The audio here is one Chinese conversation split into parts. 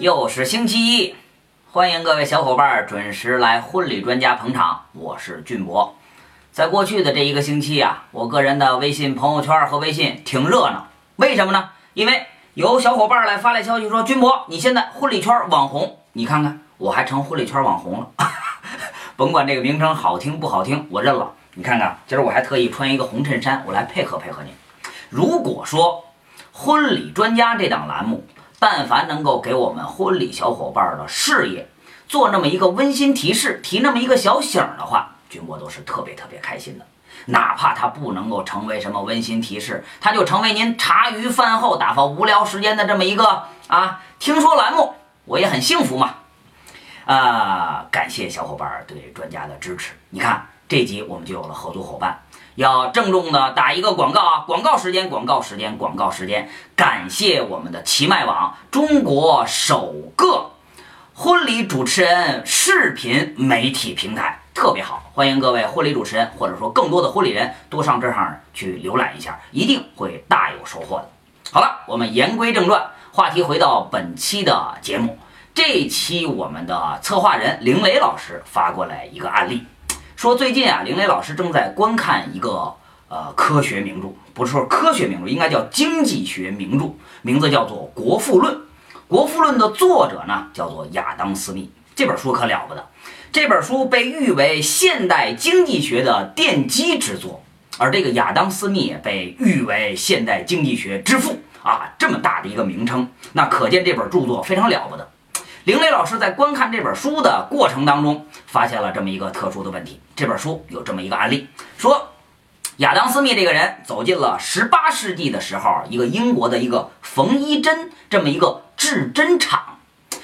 又是星期一，欢迎各位小伙伴准时来婚礼专家捧场。我是俊博。在过去的这一个星期啊，我个人的微信朋友圈和微信挺热闹。为什么呢？因为有小伙伴来发来消息说，俊博，你现在婚礼圈网红，你看看，我还成婚礼圈网红了。甭管这个名称好听不好听，我认了。你看看，今儿我还特意穿一个红衬衫，我来配合配合你。如果说婚礼专家这档栏目，但凡能够给我们婚礼小伙伴的事业做那么一个温馨提示，提那么一个小醒的话，君博都是特别特别开心的。哪怕它不能够成为什么温馨提示，它就成为您茶余饭后打发无聊时间的这么一个啊听说栏目，我也很幸福嘛。啊，感谢小伙伴对专家的支持。你看这集我们就有了合作伙伴。要郑重的打一个广告啊！广告时间，广告时间，广告时间！感谢我们的奇麦网，中国首个婚礼主持人视频媒体平台，特别好，欢迎各位婚礼主持人或者说更多的婚礼人多上这上去浏览一下，一定会大有收获的。好了，我们言归正传，话题回到本期的节目，这期我们的策划人凌雷老师发过来一个案例。说最近啊，林雷老师正在观看一个呃科学名著，不是说科学名著，应该叫经济学名著，名字叫做《国富论》。《国富论》的作者呢叫做亚当·斯密，这本书可了不得。这本书被誉为现代经济学的奠基之作，而这个亚当·斯密被誉为现代经济学之父啊，这么大的一个名称，那可见这本著作非常了不得。林雷老师在观看这本书的过程当中，发现了这么一个特殊的问题。这本书有这么一个案例，说亚当斯密这个人走进了十八世纪的时候，一个英国的一个缝衣针这么一个制针厂，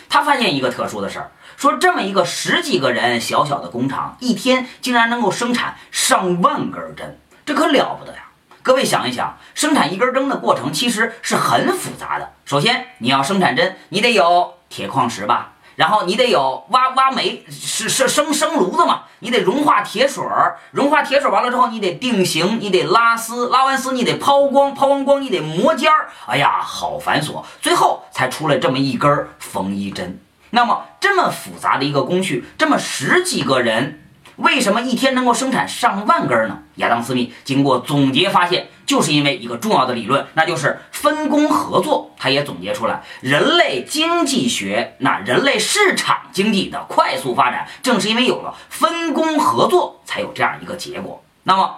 他发现一个特殊的事儿，说这么一个十几个人小小的工厂，一天竟然能够生产上万根针，这可了不得呀！各位想一想，生产一根针的过程其实是很复杂的。首先，你要生产针，你得有。铁矿石吧，然后你得有挖挖煤，是是生生炉子嘛，你得融化铁水儿，融化铁水完了之后，你得定型，你得拉丝，拉完丝你得抛光，抛完光你得磨尖儿，哎呀，好繁琐，最后才出来这么一根缝衣针。那么这么复杂的一个工序，这么十几个人。为什么一天能够生产上万根呢？亚当·斯密经过总结发现，就是因为一个重要的理论，那就是分工合作。他也总结出来，人类经济学，那人类市场经济的快速发展，正是因为有了分工合作，才有这样一个结果。那么，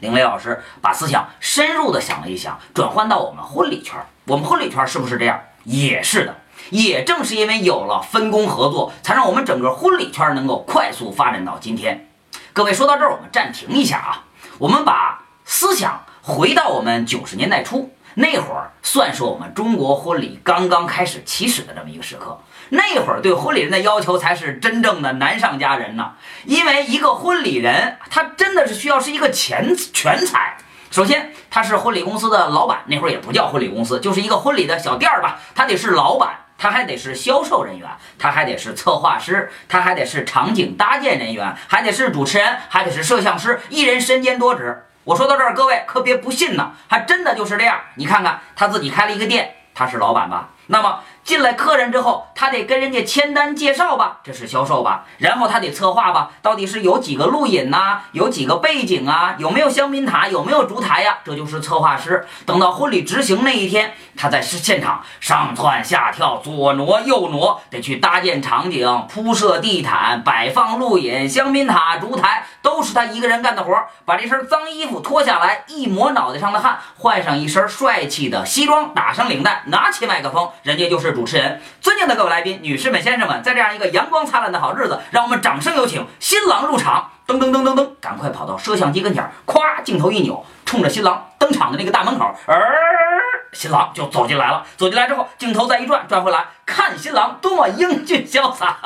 林雷老师把思想深入的想了一想，转换到我们婚礼圈，我们婚礼圈是不是这样？也是的。也正是因为有了分工合作，才让我们整个婚礼圈能够快速发展到今天。各位说到这儿，我们暂停一下啊，我们把思想回到我们九十年代初那会儿，算是我们中国婚礼刚刚开始起始的这么一个时刻。那会儿对婚礼人的要求才是真正的难上加人呢，因为一个婚礼人他真的是需要是一个全全才。首先他是婚礼公司的老板，那会儿也不叫婚礼公司，就是一个婚礼的小店儿吧，他得是老板。他还得是销售人员，他还得是策划师，他还得是场景搭建人员，还得是主持人，还得是摄像师，一人身兼多职。我说到这儿，各位可别不信呢，还真的就是这样。你看看他自己开了一个店，他是老板吧？那么。进来客人之后，他得跟人家签单介绍吧，这是销售吧。然后他得策划吧，到底是有几个录影呐，有几个背景啊，有没有香槟塔，有没有烛台呀？这就是策划师。等到婚礼执行那一天，他在现场上蹿下跳，左挪右挪，得去搭建场景、铺设地毯、摆放录影、香槟塔、烛台，都是他一个人干的活。把这身脏衣服脱下来，一抹脑袋上的汗，换上一身帅气的西装，打上领带，拿起麦克风，人家就是。主持人，尊敬的各位来宾，女士们、先生们，在这样一个阳光灿烂的好日子，让我们掌声有请新郎入场。噔噔噔噔噔，赶快跑到摄像机跟前，咵，镜头一扭，冲着新郎登场的那个大门口，儿，新郎就走进来了。走进来之后，镜头再一转，转回来，看新郎多么英俊潇洒，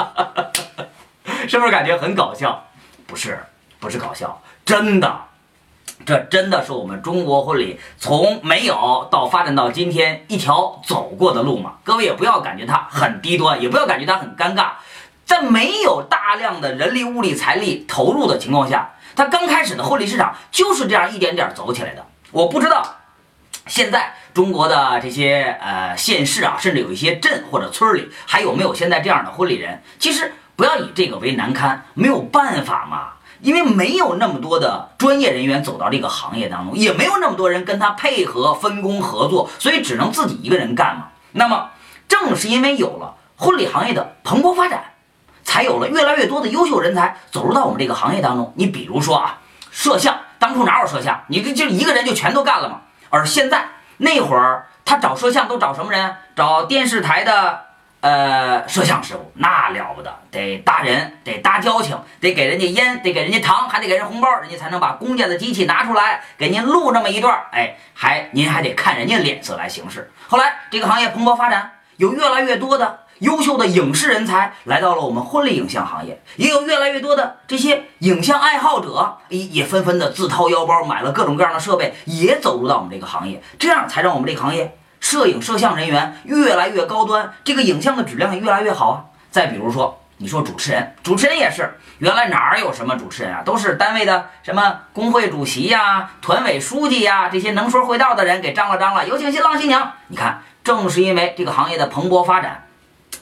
是不是感觉很搞笑？不是，不是搞笑，真的。这真的是我们中国婚礼从没有到发展到今天一条走过的路吗？各位也不要感觉它很低端，也不要感觉它很尴尬。在没有大量的人力、物力、财力投入的情况下，它刚开始的婚礼市场就是这样一点点走起来的。我不知道现在中国的这些呃县市啊，甚至有一些镇或者村里，还有没有现在这样的婚礼人？其实不要以这个为难堪，没有办法嘛，因为没有那么多的专业人员走到这个行业当中，也没有那么多人跟他配合分工合作，所以只能自己一个人干嘛。那么正是因为有了婚礼行业的蓬勃发展，才有了越来越多的优秀人才走入到我们这个行业当中。你比如说啊，摄像，当初哪有摄像？你这就一个人就全都干了嘛。而现在那会儿，他找摄像都找什么人？找电视台的呃摄像师傅，那了不得，得搭人，得搭交情，得给人家烟，得给人家糖，还得给人红包，人家才能把公家的机器拿出来给您录那么一段。哎，还您还得看人家脸色来行事。后来这个行业蓬勃发展，有越来越多的。优秀的影视人才来到了我们婚礼影像行业，也有越来越多的这些影像爱好者，也也纷纷的自掏腰包买了各种各样的设备，也走入到我们这个行业，这样才让我们这个行业摄影摄像人员越来越高端，这个影像的质量也越来越好啊。再比如说，你说主持人，主持人也是，原来哪儿有什么主持人啊，都是单位的什么工会主席呀、团委书记呀这些能说会道的人给张了张了，有请新郎新娘。你看，正是因为这个行业的蓬勃发展。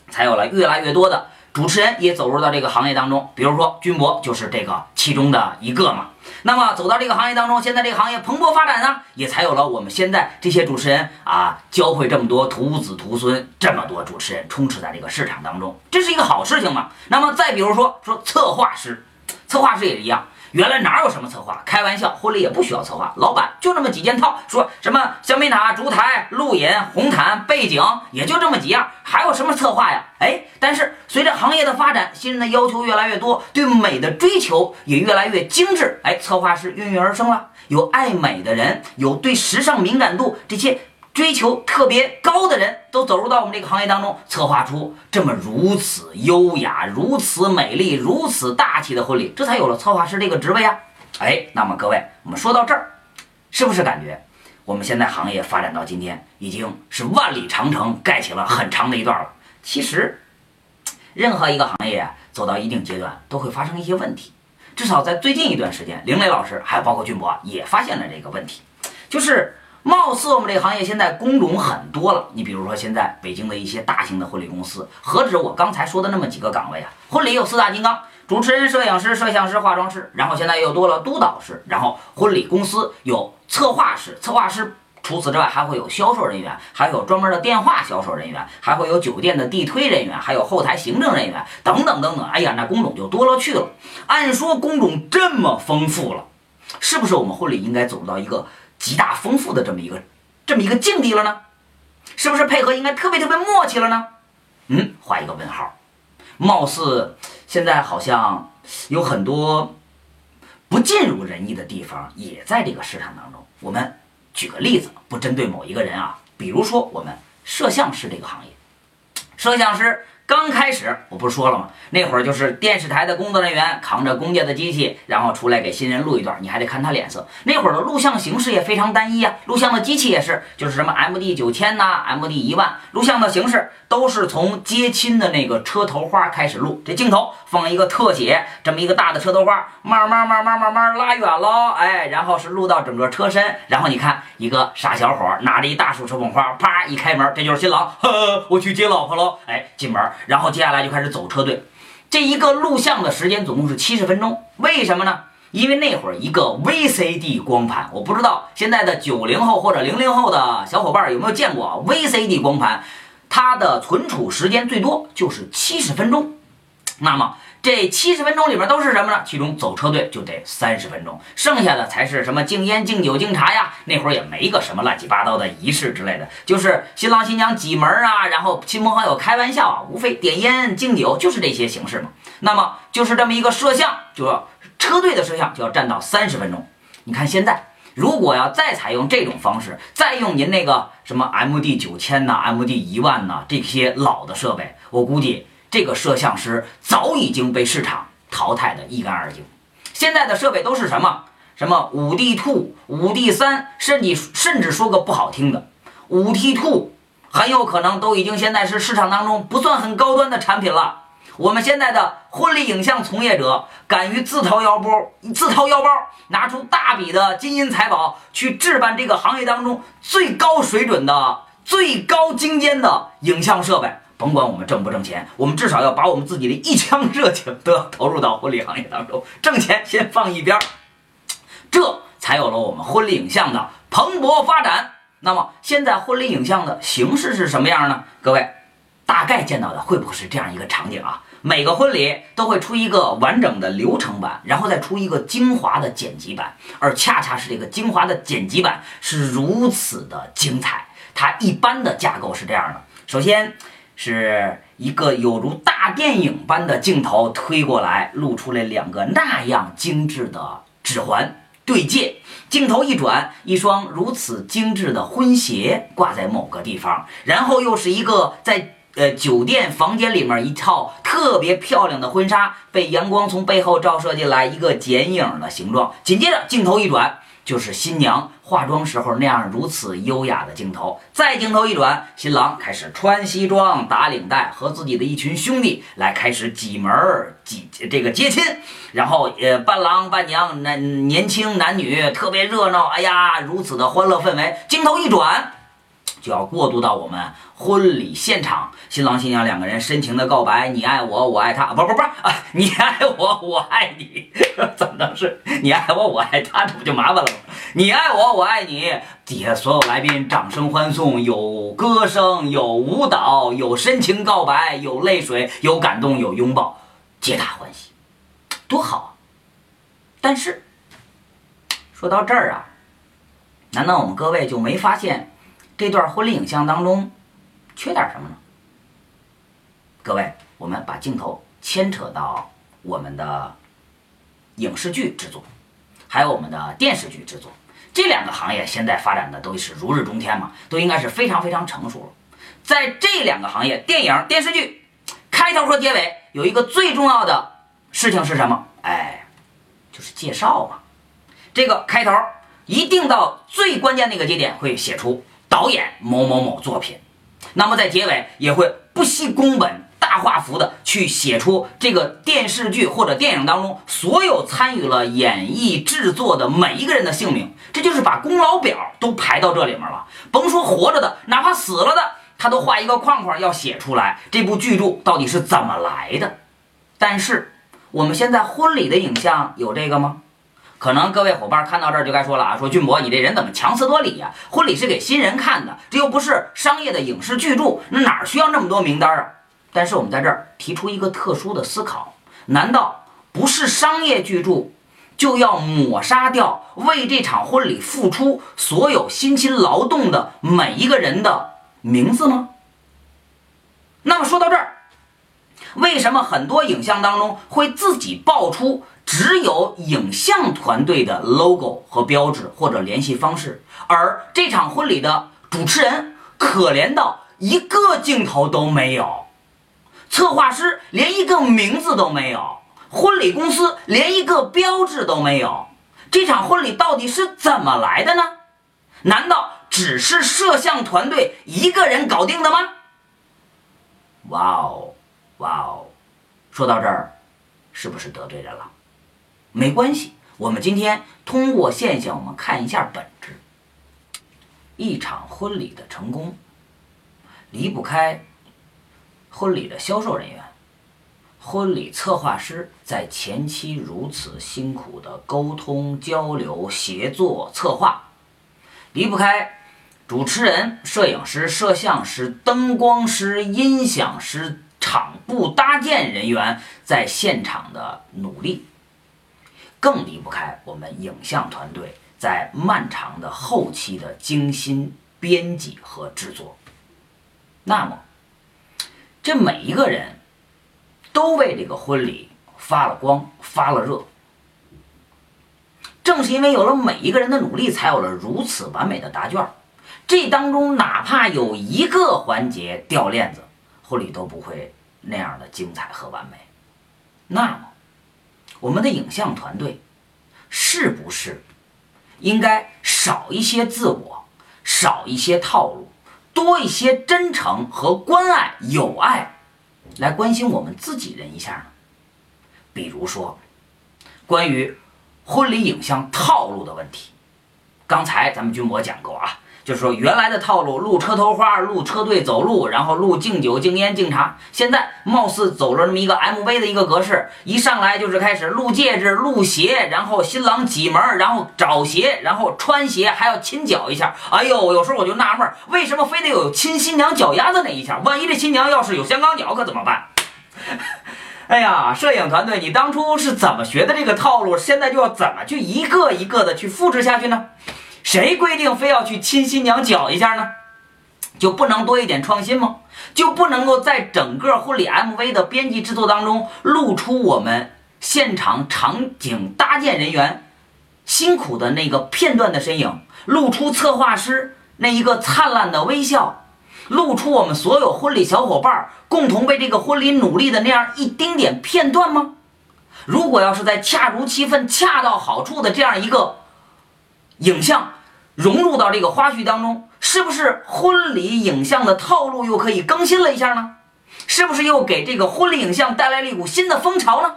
才有了越来越多的主持人也走入到这个行业当中，比如说军博就是这个其中的一个嘛。那么走到这个行业当中，现在这个行业蓬勃发展呢，也才有了我们现在这些主持人啊，教会这么多徒子徒孙，这么多主持人充斥在这个市场当中，这是一个好事情嘛。那么再比如说说策划师，策划师也一样。原来哪有什么策划？开玩笑，婚礼也不需要策划，老板就那么几件套，说什么香槟塔、烛台、路引、红毯、背景，也就这么几样，还有什么策划呀？哎，但是随着行业的发展，新人的要求越来越多，对美的追求也越来越精致，哎，策划师应运而生了，有爱美的人，有对时尚敏感度这些。追求特别高的人都走入到我们这个行业当中，策划出这么如此优雅、如此美丽、如此大气的婚礼，这才有了策划师这个职位啊！哎，那么各位，我们说到这儿，是不是感觉我们现在行业发展到今天，已经是万里长城盖起了很长的一段了？其实，任何一个行业走到一定阶段，都会发生一些问题。至少在最近一段时间，林磊老师还有包括俊博也发现了这个问题，就是。貌似我们这个行业现在工种很多了，你比如说现在北京的一些大型的婚礼公司，何止我刚才说的那么几个岗位啊？婚礼有四大金刚：主持人、摄影师、摄像师、化妆师，然后现在又多了督导师，然后婚礼公司有策划师，策划师除此之外还会有销售人员，还有专门的电话销售人员，还会有酒店的地推人员，还有后台行政人员等等等等。哎呀，那工种就多了去了。按说工种这么丰富了，是不是我们婚礼应该走到一个？极大丰富的这么一个这么一个境地了呢，是不是配合应该特别特别默契了呢？嗯，画一个问号。貌似现在好像有很多不尽如人意的地方也在这个市场当中。我们举个例子，不针对某一个人啊，比如说我们摄像师这个行业，摄像师。刚开始我不是说了吗？那会儿就是电视台的工作人员扛着公家的机器，然后出来给新人录一段，你还得看他脸色。那会儿的录像形式也非常单一啊，录像的机器也是，就是什么 M D 九千呐，M D 一万，录像的形式都是从接亲的那个车头花开始录，这镜头放一个特写，这么一个大的车头花，慢慢慢慢慢慢拉远喽，哎，然后是录到整个车身，然后你看一个傻小伙拿着一大束车捧花，啪一开门，这就是新郎，呵，我去接老婆喽，哎，进门。然后接下来就开始走车队，这一个录像的时间总共是七十分钟。为什么呢？因为那会儿一个 VCD 光盘，我不知道现在的九零后或者零零后的小伙伴有没有见过 VCD 光盘，它的存储时间最多就是七十分钟。那么。这七十分钟里面都是什么呢？其中走车队就得三十分钟，剩下的才是什么敬烟、敬酒、敬茶呀。那会儿也没个什么乱七八糟的仪式之类的，就是新郎新娘挤门啊，然后亲朋好友开玩笑啊，无非点烟敬酒，就是这些形式嘛。那么就是这么一个摄像，就要车队的摄像就要占到三十分钟。你看现在，如果要再采用这种方式，再用您那个什么 M D 九千呐、M D 一万呐这些老的设备，我估计。这个摄像师早已经被市场淘汰的一干二净。现在的设备都是什么？什么五 D Two、五 D 三，甚至甚至说个不好听的，五 T Two，很有可能都已经现在是市场当中不算很高端的产品了。我们现在的婚礼影像从业者敢于自掏腰包，自掏腰包拿出大笔的金银财宝去置办这个行业当中最高水准的、最高精尖的影像设备。甭管我们挣不挣钱，我们至少要把我们自己的一腔热情都要投入到婚礼行业当中。挣钱先放一边儿，这才有了我们婚礼影像的蓬勃发展。那么现在婚礼影像的形式是什么样呢？各位。大概见到的会不会是这样一个场景啊？每个婚礼都会出一个完整的流程版，然后再出一个精华的剪辑版，而恰恰是这个精华的剪辑版是如此的精彩。它一般的架构是这样的：首先是一个有如大电影般的镜头推过来，露出来两个那样精致的指环对戒，镜头一转，一双如此精致的婚鞋挂在某个地方，然后又是一个在。呃，酒店房间里面一套特别漂亮的婚纱，被阳光从背后照射进来，一个剪影的形状。紧接着镜头一转，就是新娘化妆时候那样如此优雅的镜头。再镜头一转，新郎开始穿西装、打领带，和自己的一群兄弟来开始挤门儿、挤这个接亲。然后呃，伴郎伴娘男年轻男女特别热闹，哎呀，如此的欢乐氛围。镜头一转。就要过渡到我们婚礼现场，新郎新娘两个人深情的告白：“你爱我，我爱他。”不不不啊，你爱我，我爱你，怎么能是你爱我，我爱他？这不就麻烦了吗？你爱我，我爱你，底下所有来宾掌声欢送，有歌声，有舞蹈，有深情告白，有泪水，有感动，有拥抱，皆大欢喜，多好啊！但是说到这儿啊，难道我们各位就没发现？这段婚礼影像当中缺点什么呢？各位，我们把镜头牵扯到我们的影视剧制作，还有我们的电视剧制作这两个行业，现在发展的都是如日中天嘛，都应该是非常非常成熟了。在这两个行业，电影、电视剧开头和结尾有一个最重要的事情是什么？哎，就是介绍嘛。这个开头一定到最关键那个节点会写出。导演某某某作品，那么在结尾也会不惜工本、大画幅的去写出这个电视剧或者电影当中所有参与了演绎制作的每一个人的姓名，这就是把功劳表都排到这里面了。甭说活着的，哪怕死了的，他都画一个框框要写出来这部巨著到底是怎么来的。但是我们现在婚礼的影像有这个吗？可能各位伙伴看到这儿就该说了啊，说俊博你这人怎么强词夺理呀？婚礼是给新人看的，这又不是商业的影视巨著，那哪需要那么多名单啊？但是我们在这儿提出一个特殊的思考：难道不是商业巨著就要抹杀掉为这场婚礼付出所有辛勤劳动的每一个人的名字吗？那么说到这儿，为什么很多影像当中会自己爆出？只有影像团队的 logo 和标志或者联系方式，而这场婚礼的主持人可怜到一个镜头都没有，策划师连一个名字都没有，婚礼公司连一个标志都没有，这场婚礼到底是怎么来的呢？难道只是摄像团队一个人搞定的吗？哇哦，哇哦，说到这儿，是不是得罪人了？没关系，我们今天通过现象，我们看一下本质。一场婚礼的成功，离不开婚礼的销售人员、婚礼策划师在前期如此辛苦的沟通、交流、协作、策划，离不开主持人、摄影师、摄像师、灯光师、音响师、场布搭建人员在现场的努力。更离不开我们影像团队在漫长的后期的精心编辑和制作。那么，这每一个人都为这个婚礼发了光、发了热。正是因为有了每一个人的努力，才有了如此完美的答卷。这当中哪怕有一个环节掉链子，婚礼都不会那样的精彩和完美。那。我们的影像团队是不是应该少一些自我，少一些套路，多一些真诚和关爱、友爱，来关心我们自己人一下呢？比如说，关于婚礼影像套路的问题，刚才咱们军博讲过啊。就是说，原来的套路录车头花，录车队走路，然后录敬酒、敬烟、敬茶。现在貌似走了这么一个 MV 的一个格式，一上来就是开始录戒指、录鞋，然后新郎挤门，然后找鞋，然后穿鞋，还要亲脚一下。哎呦，有时候我就纳闷，为什么非得有亲新娘脚丫子那一下？万一这新娘要是有香港脚，可怎么办？哎呀，摄影团队，你当初是怎么学的这个套路？现在就要怎么去一个一个的去复制下去呢？谁规定非要去亲新娘脚一下呢？就不能多一点创新吗？就不能够在整个婚礼 MV 的编辑制作当中露出我们现场场景搭建人员辛苦的那个片段的身影，露出策划师那一个灿烂的微笑，露出我们所有婚礼小伙伴共同为这个婚礼努力的那样一丁点片段吗？如果要是在恰如其分、恰到好处的这样一个影像。融入到这个花絮当中，是不是婚礼影像的套路又可以更新了一下呢？是不是又给这个婚礼影像带来了一股新的风潮呢？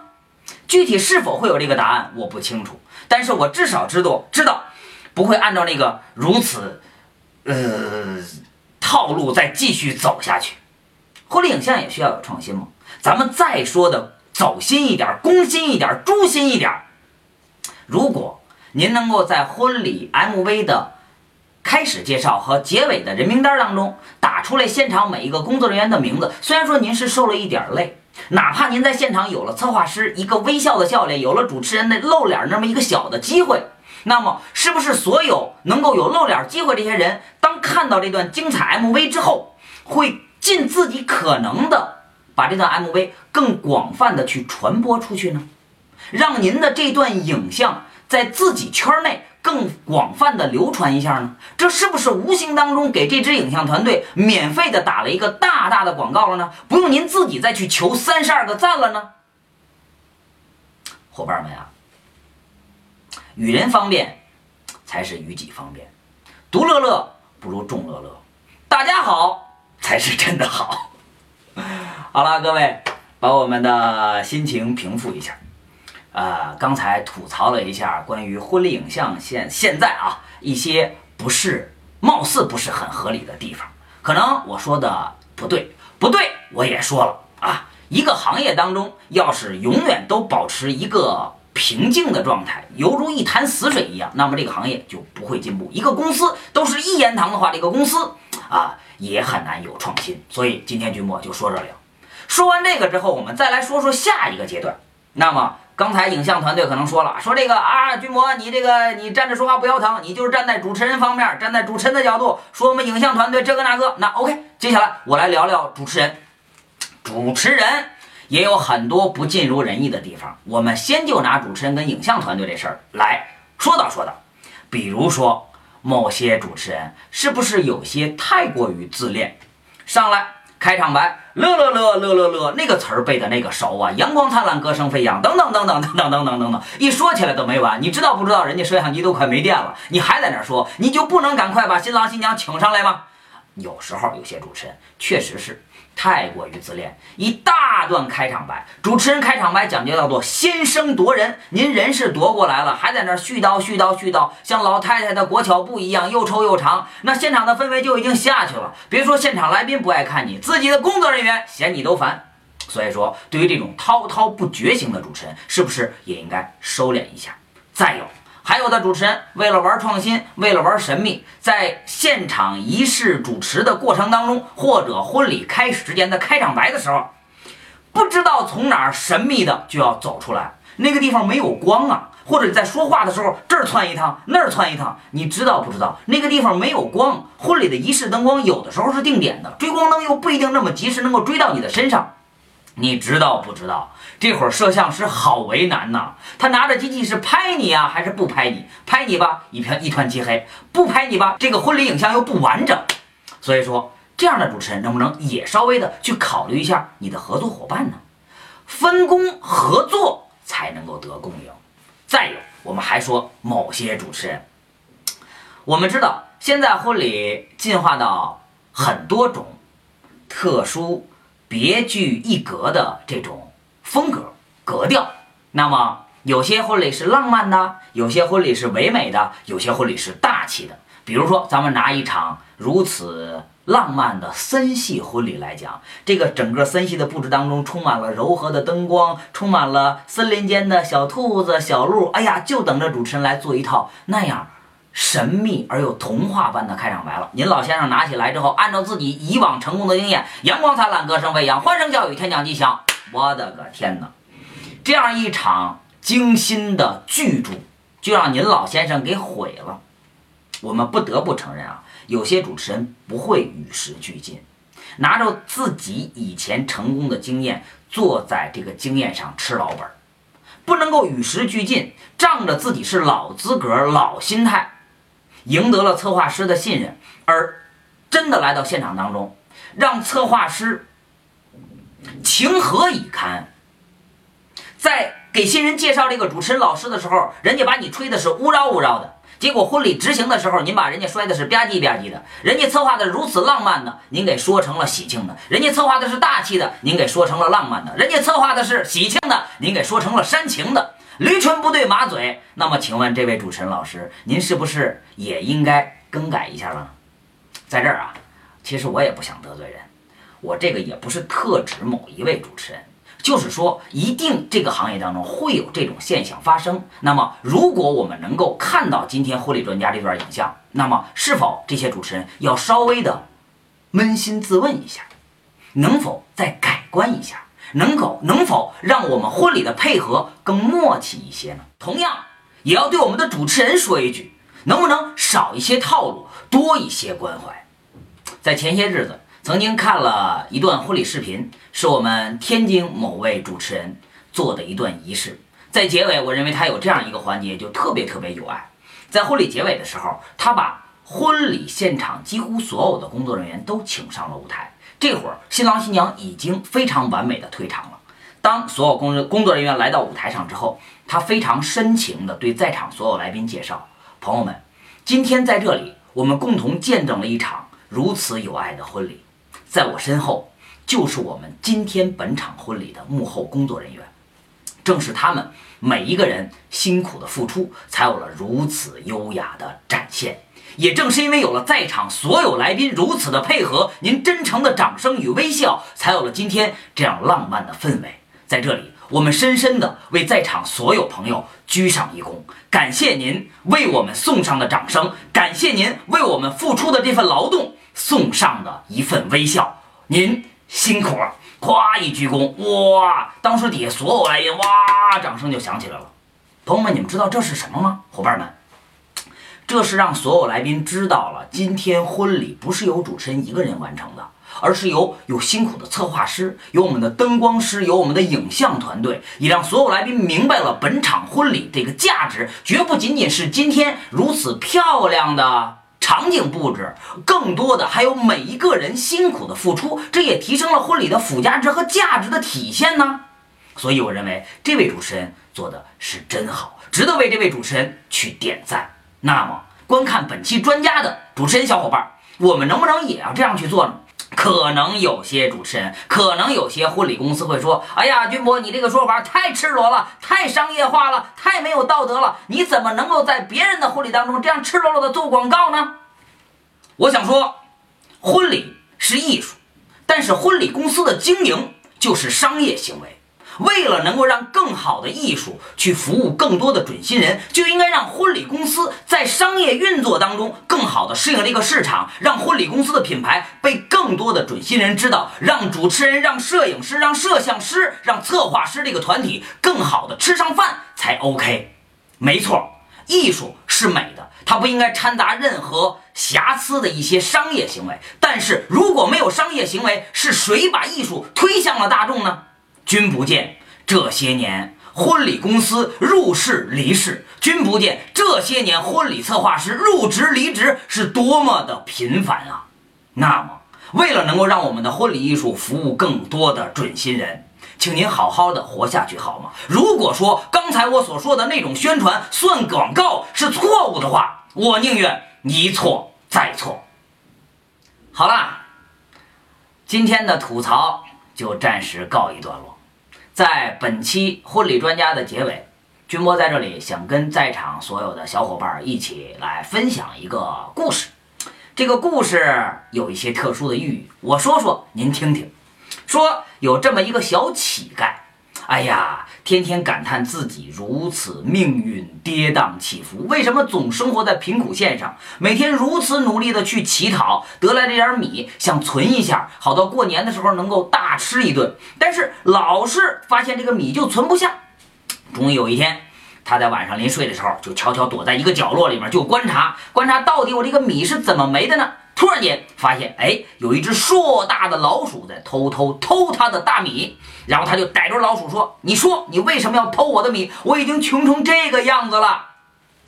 具体是否会有这个答案，我不清楚。但是我至少知道，知道不会按照那个如此，呃，套路再继续走下去。婚礼影像也需要有创新吗？咱们再说的走心一点，攻心一点，诛心一点。如果。您能够在婚礼 MV 的开始介绍和结尾的人名单当中打出来现场每一个工作人员的名字，虽然说您是受了一点累，哪怕您在现场有了策划师一个微笑的笑脸，有了主持人的露脸那么一个小的机会，那么是不是所有能够有露脸机会这些人，当看到这段精彩 MV 之后，会尽自己可能的把这段 MV 更广泛的去传播出去呢？让您的这段影像。在自己圈内更广泛的流传一下呢？这是不是无形当中给这支影像团队免费的打了一个大大的广告了呢？不用您自己再去求三十二个赞了呢？伙伴们啊，与人方便才是与己方便，独乐乐不如众乐乐，大家好才是真的好。好了，各位，把我们的心情平复一下。呃，刚才吐槽了一下关于婚礼影像现现在啊一些不是貌似不是很合理的地方，可能我说的不对，不对，我也说了啊。一个行业当中，要是永远都保持一个平静的状态，犹如一潭死水一样，那么这个行业就不会进步。一个公司都是一言堂的话，这个公司啊也很难有创新。所以今天君莫就说这里了。说完这个之后，我们再来说说下一个阶段。那么。刚才影像团队可能说了，说这个啊，军博，你这个你站着说话不腰疼，你就是站在主持人方面，站在主持人的角度说我们影像团队这个那个。那 OK，接下来我来聊聊主持人。主持人也有很多不尽如人意的地方，我们先就拿主持人跟影像团队这事儿来说道说道。比如说，某些主持人是不是有些太过于自恋，上来。开场白，乐乐乐乐乐乐，那个词儿背的那个熟啊！阳光灿烂，歌声飞扬，等等等等等等等等等等，一说起来都没完。你知道不知道？人家摄像机都快没电了，你还在那说，你就不能赶快把新郎新娘请上来吗？有时候有些主持人确实是。太过于自恋，一大段开场白，主持人开场白讲究叫做先声夺人，您人是夺过来了，还在那絮叨絮叨絮叨，像老太太的裹脚布一样又臭又长，那现场的氛围就已经下去了。别说现场来宾不爱看你，自己的工作人员嫌你都烦。所以说，对于这种滔滔不绝型的主持人，是不是也应该收敛一下？再有。还有的主持人为了玩创新，为了玩神秘，在现场仪式主持的过程当中，或者婚礼开始之前的开场白的时候，不知道从哪儿神秘的就要走出来，那个地方没有光啊，或者你在说话的时候这儿窜一趟，那儿窜一趟，你知道不知道？那个地方没有光，婚礼的仪式灯光有的时候是定点的，追光灯又不一定那么及时能够追到你的身上，你知道不知道？这会儿摄像师好为难呐，他拿着机器是拍你啊，还是不拍你？拍你吧，一片一团漆黑；不拍你吧，这个婚礼影像又不完整。所以说，这样的主持人能不能也稍微的去考虑一下你的合作伙伴呢？分工合作才能够得共赢。再有，我们还说某些主持人，我们知道现在婚礼进化到很多种特殊。别具一格的这种风格格调。那么有些婚礼是浪漫的，有些婚礼是唯美的，有些婚礼是大气的。比如说，咱们拿一场如此。浪漫的森系婚礼来讲，这个整个森系的布置当中充满了柔和的灯光，充满了森林间的小兔子、小鹿，哎呀，就等着主持人来做一套那样神秘而又童话般的开场白了。您老先生拿起来之后，按照自己以往成功的经验，阳光灿烂，歌声飞扬，欢声笑语，天降吉祥。我的个天哪！这样一场精心的剧注，就让您老先生给毁了。我们不得不承认啊。有些主持人不会与时俱进，拿着自己以前成功的经验，坐在这个经验上吃老本，不能够与时俱进，仗着自己是老资格、老心态，赢得了策划师的信任，而真的来到现场当中，让策划师情何以堪？在给新人介绍这个主持人老师的时候，人家把你吹的是乌绕乌绕的。结果婚礼执行的时候，您把人家摔的是吧唧吧唧的。人家策划的如此浪漫的，您给说成了喜庆的；人家策划的是大气的，您给说成了浪漫的；人家策划的是喜庆的，您给说成了煽情的。驴唇不对马嘴。那么，请问这位主持人老师，您是不是也应该更改一下了？在这儿啊，其实我也不想得罪人，我这个也不是特指某一位主持人。就是说，一定这个行业当中会有这种现象发生。那么，如果我们能够看到今天婚礼专家这段影像，那么是否这些主持人要稍微的扪心自问一下，能否再改观一下？能够能否让我们婚礼的配合更默契一些呢？同样，也要对我们的主持人说一句，能不能少一些套路，多一些关怀？在前些日子。曾经看了一段婚礼视频，是我们天津某位主持人做的一段仪式。在结尾，我认为他有这样一个环节，就特别特别有爱。在婚礼结尾的时候，他把婚礼现场几乎所有的工作人员都请上了舞台。这会儿，新郎新娘已经非常完美的退场了。当所有工工作人员来到舞台上之后，他非常深情地对在场所有来宾介绍：“朋友们，今天在这里，我们共同见证了一场如此有爱的婚礼。”在我身后，就是我们今天本场婚礼的幕后工作人员，正是他们每一个人辛苦的付出，才有了如此优雅的展现。也正是因为有了在场所有来宾如此的配合，您真诚的掌声与微笑，才有了今天这样浪漫的氛围。在这里，我们深深的为在场所有朋友鞠上一躬，感谢您为我们送上的掌声，感谢您为我们付出的这份劳动。送上的一份微笑，您辛苦了！夸一鞠躬，哇！当时底下所有来宾哇，掌声就响起来了。朋友们，你们知道这是什么吗？伙伴们，这是让所有来宾知道了，今天婚礼不是由主持人一个人完成的，而是由有辛苦的策划师，有我们的灯光师，有我们的影像团队，也让所有来宾明白了本场婚礼这个价值，绝不仅仅是今天如此漂亮的。场景布置，更多的还有每一个人辛苦的付出，这也提升了婚礼的附加值和价值的体现呢。所以我认为这位主持人做的是真好，值得为这位主持人去点赞。那么，观看本期专家的主持人小伙伴，我们能不能也要这样去做呢？可能有些主持人，可能有些婚礼公司会说：“哎呀，军博，你这个说法太赤裸了，太商业化了，太没有道德了。你怎么能够在别人的婚礼当中这样赤裸裸的做广告呢？”我想说，婚礼是艺术，但是婚礼公司的经营就是商业行为。为了能够让更好的艺术去服务更多的准新人，就应该让婚礼公司在商业运作当中更好的适应这个市场，让婚礼公司的品牌被更多的准新人知道，让主持人、让摄影师、让摄像师、让策划师这个团体更好的吃上饭才 OK。没错，艺术是美的。它不应该掺杂任何瑕疵的一些商业行为，但是如果没有商业行为，是谁把艺术推向了大众呢？君不见这些年婚礼公司入世离世，君不见这些年婚礼策划师入职离职是多么的频繁啊！那么，为了能够让我们的婚礼艺术服务更多的准新人，请您好好的活下去好吗？如果说刚才我所说的那种宣传算广告是错误的话，我宁愿一错再错。好啦，今天的吐槽就暂时告一段落。在本期婚礼专家的结尾，君波在这里想跟在场所有的小伙伴一起来分享一个故事。这个故事有一些特殊的寓意，我说说您听听。说有这么一个小乞丐，哎呀，天天感叹自己如此命运跌宕起伏，为什么总生活在贫苦线上？每天如此努力的去乞讨，得来这点米想存一下，好到过年的时候能够大吃一顿，但是老是发现这个米就存不下。终于有一天。他在晚上临睡的时候，就悄悄躲在一个角落里面，就观察观察到底我这个米是怎么没的呢？突然间发现，哎，有一只硕大的老鼠在偷偷偷他的大米。然后他就逮住老鼠说：“你说你为什么要偷我的米？我已经穷成这个样子了，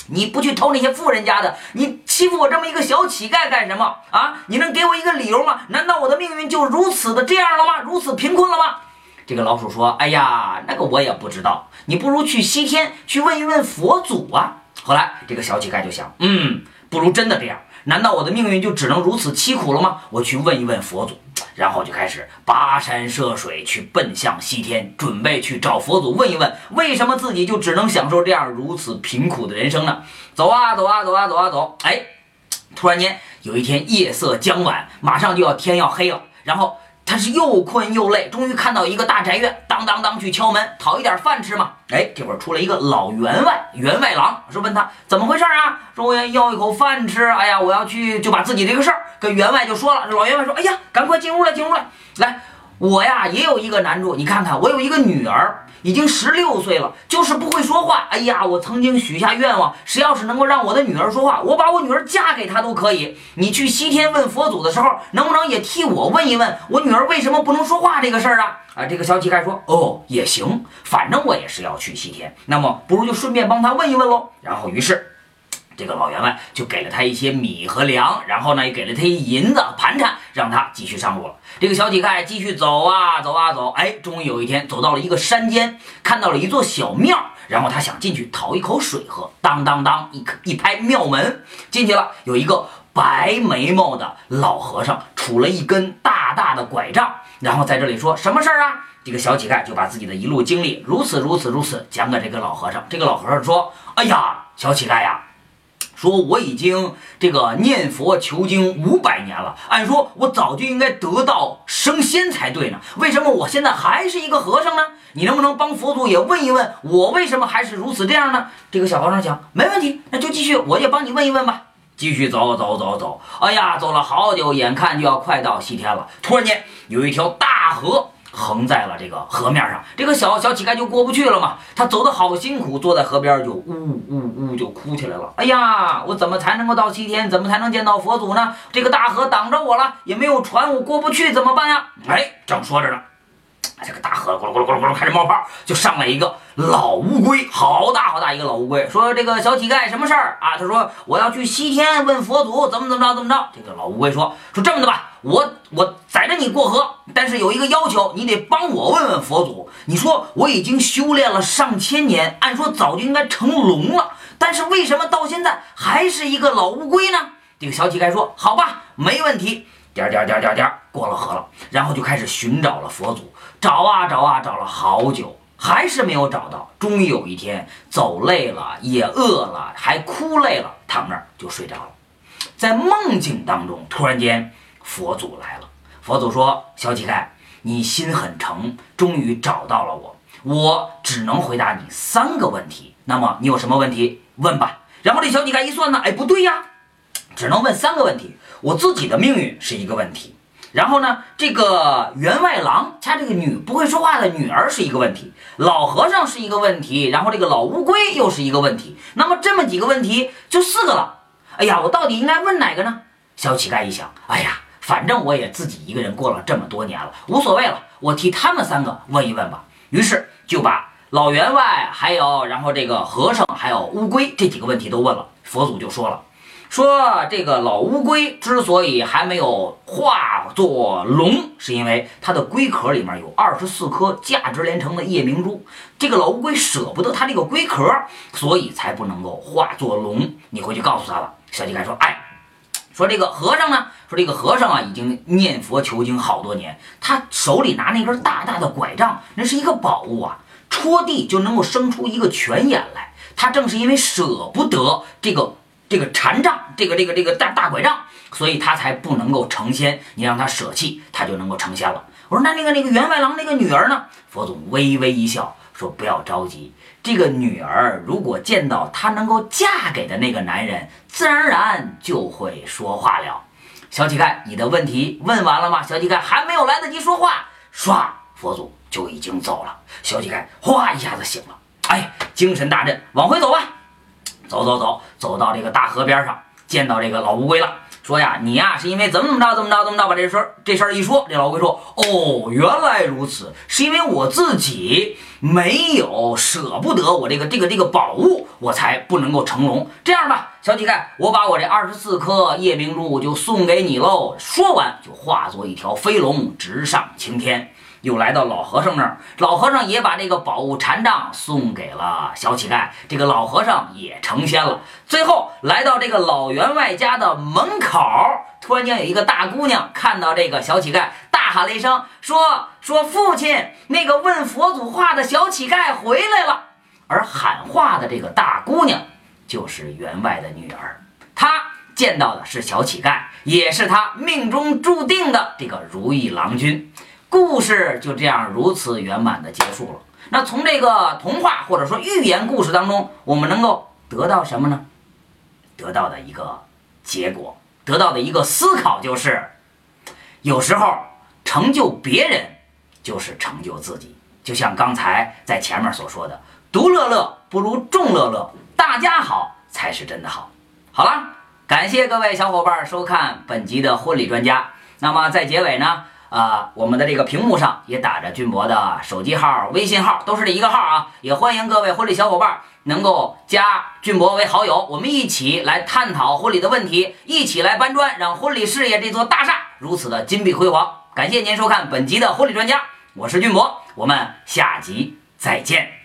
你不去偷那些富人家的，你欺负我这么一个小乞丐干什么啊？你能给我一个理由吗？难道我的命运就如此的这样了吗？如此贫困了吗？”这个老鼠说：“哎呀，那个我也不知道。你不如去西天去问一问佛祖啊。”后来这个小乞丐就想：“嗯，不如真的这样。难道我的命运就只能如此凄苦了吗？我去问一问佛祖。”然后就开始跋山涉水去奔向西天，准备去找佛祖问一问，为什么自己就只能享受这样如此贫苦的人生呢？走啊走啊走啊走啊走！哎，突然间有一天夜色将晚，马上就要天要黑了，然后。他是又困又累，终于看到一个大宅院，当当当去敲门，讨一点饭吃嘛。哎，这会儿出来一个老员外，员外郎，说问他怎么回事啊？说我要要一口饭吃。哎呀，我要去，就把自己这个事儿跟员外就说了。老员外说，哎呀，赶快进屋来，进屋来，来，我呀也有一个难处，你看看，我有一个女儿。已经十六岁了，就是不会说话。哎呀，我曾经许下愿望，谁要是能够让我的女儿说话，我把我女儿嫁给他都可以。你去西天问佛祖的时候，能不能也替我问一问，我女儿为什么不能说话这个事儿啊？啊，这个小乞丐说，哦，也行，反正我也是要去西天，那么不如就顺便帮他问一问喽。然后于是。这个老员外就给了他一些米和粮，然后呢也给了他一银子盘缠，让他继续上路了。这个小乞丐继续走啊走啊走，哎，终于有一天走到了一个山间，看到了一座小庙，然后他想进去讨一口水喝。当当当，一一拍庙门，进去了。有一个白眉毛的老和尚，杵了一根大大的拐杖，然后在这里说什么事儿啊？这个小乞丐就把自己的一路经历如此如此如此讲给这个老和尚。这个老和尚说：“哎呀，小乞丐呀。”说我已经这个念佛求经五百年了，按说我早就应该得道升仙才对呢，为什么我现在还是一个和尚呢？你能不能帮佛祖也问一问，我为什么还是如此这样呢？这个小和尚讲没问题，那就继续，我也帮你问一问吧。继续走走走走，哎呀，走了好久，眼看就要快到西天了，突然间有一条大河。横在了这个河面上，这个小小乞丐就过不去了嘛。他走的好辛苦，坐在河边就呜呜呜就哭起来了。哎呀，我怎么才能够到西天？怎么才能见到佛祖呢？这个大河挡着我了，也没有船，我过不去，怎么办呀？哎，正说着呢。这个大河咕噜咕噜咕噜咕噜开始冒泡，就上来一个老乌龟，好大好大一个老乌龟，说这个小乞丐什么事儿啊？他说我要去西天问佛祖怎么怎么着怎么着。这个老乌龟说说这么的吧，我我载着你过河，但是有一个要求，你得帮我问问佛祖。你说我已经修炼了上千年，按说早就应该成龙了，但是为什么到现在还是一个老乌龟呢？这个小乞丐说好吧，没问题。点点点点点过了河了，然后就开始寻找了佛祖，找啊找啊找了好久，还是没有找到。终于有一天，走累了，也饿了，还哭累了，躺那儿就睡着了。在梦境当中，突然间佛祖来了。佛祖说：“小乞丐，你心很诚，终于找到了我。我只能回答你三个问题。那么你有什么问题问吧。”然后这小乞丐一算呢，哎，不对呀，只能问三个问题。我自己的命运是一个问题，然后呢，这个员外郎家这个女不会说话的女儿是一个问题，老和尚是一个问题，然后这个老乌龟又是一个问题，那么这么几个问题就四个了。哎呀，我到底应该问哪个呢？小乞丐一想，哎呀，反正我也自己一个人过了这么多年了，无所谓了，我替他们三个问一问吧。于是就把老员外，还有然后这个和尚，还有乌龟这几个问题都问了。佛祖就说了。说这个老乌龟之所以还没有化作龙，是因为它的龟壳里面有二十四颗价值连城的夜明珠。这个老乌龟舍不得它这个龟壳，所以才不能够化作龙。你回去告诉他吧。小乞丐说：“哎，说这个和尚呢，说这个和尚啊，已经念佛求经好多年，他手里拿那根大大的拐杖，那是一个宝物啊，戳地就能够生出一个泉眼来。他正是因为舍不得这个这个禅杖，这个这个这个大大拐杖，所以他才不能够成仙。你让他舍弃，他就能够成仙了。我说那那个那个员外郎那个女儿呢？佛祖微微一笑，说不要着急。这个女儿如果见到她能够嫁给的那个男人，自然而然就会说话了。小乞丐，你的问题问完了吗？小乞丐还没有来得及说话，唰，佛祖就已经走了。小乞丐哗一下子醒了，哎，精神大振，往回走吧。走走走，走到这个大河边上，见到这个老乌龟了。说呀，你呀是因为怎么怎么着怎么着怎么着把这事儿这事儿一说，这老龟说哦，原来如此，是因为我自己没有舍不得我这个这个这个宝物，我才不能够成龙。这样吧，小乞丐，我把我这二十四颗夜明珠就送给你喽。说完就化作一条飞龙直上青天。又来到老和尚那儿，老和尚也把这个宝物禅杖送给了小乞丐，这个老和尚也成仙了。最后来到这个老员外家的门口，突然间有一个大姑娘看到这个小乞丐，大喊了一声，说：“说父亲，那个问佛祖话的小乞丐回来了。”而喊话的这个大姑娘就是员外的女儿，她见到的是小乞丐，也是她命中注定的这个如意郎君。故事就这样如此圆满的结束了。那从这个童话或者说寓言故事当中，我们能够得到什么呢？得到的一个结果，得到的一个思考就是，有时候成就别人就是成就自己。就像刚才在前面所说的，“独乐乐不如众乐乐”，大家好才是真的好。好了，感谢各位小伙伴收看本集的婚礼专家。那么在结尾呢？啊，我们的这个屏幕上也打着俊博的手机号、微信号，都是这一个号啊。也欢迎各位婚礼小伙伴能够加俊博为好友，我们一起来探讨婚礼的问题，一起来搬砖，让婚礼事业这座大厦如此的金碧辉煌。感谢您收看本集的婚礼专家，我是俊博，我们下集再见。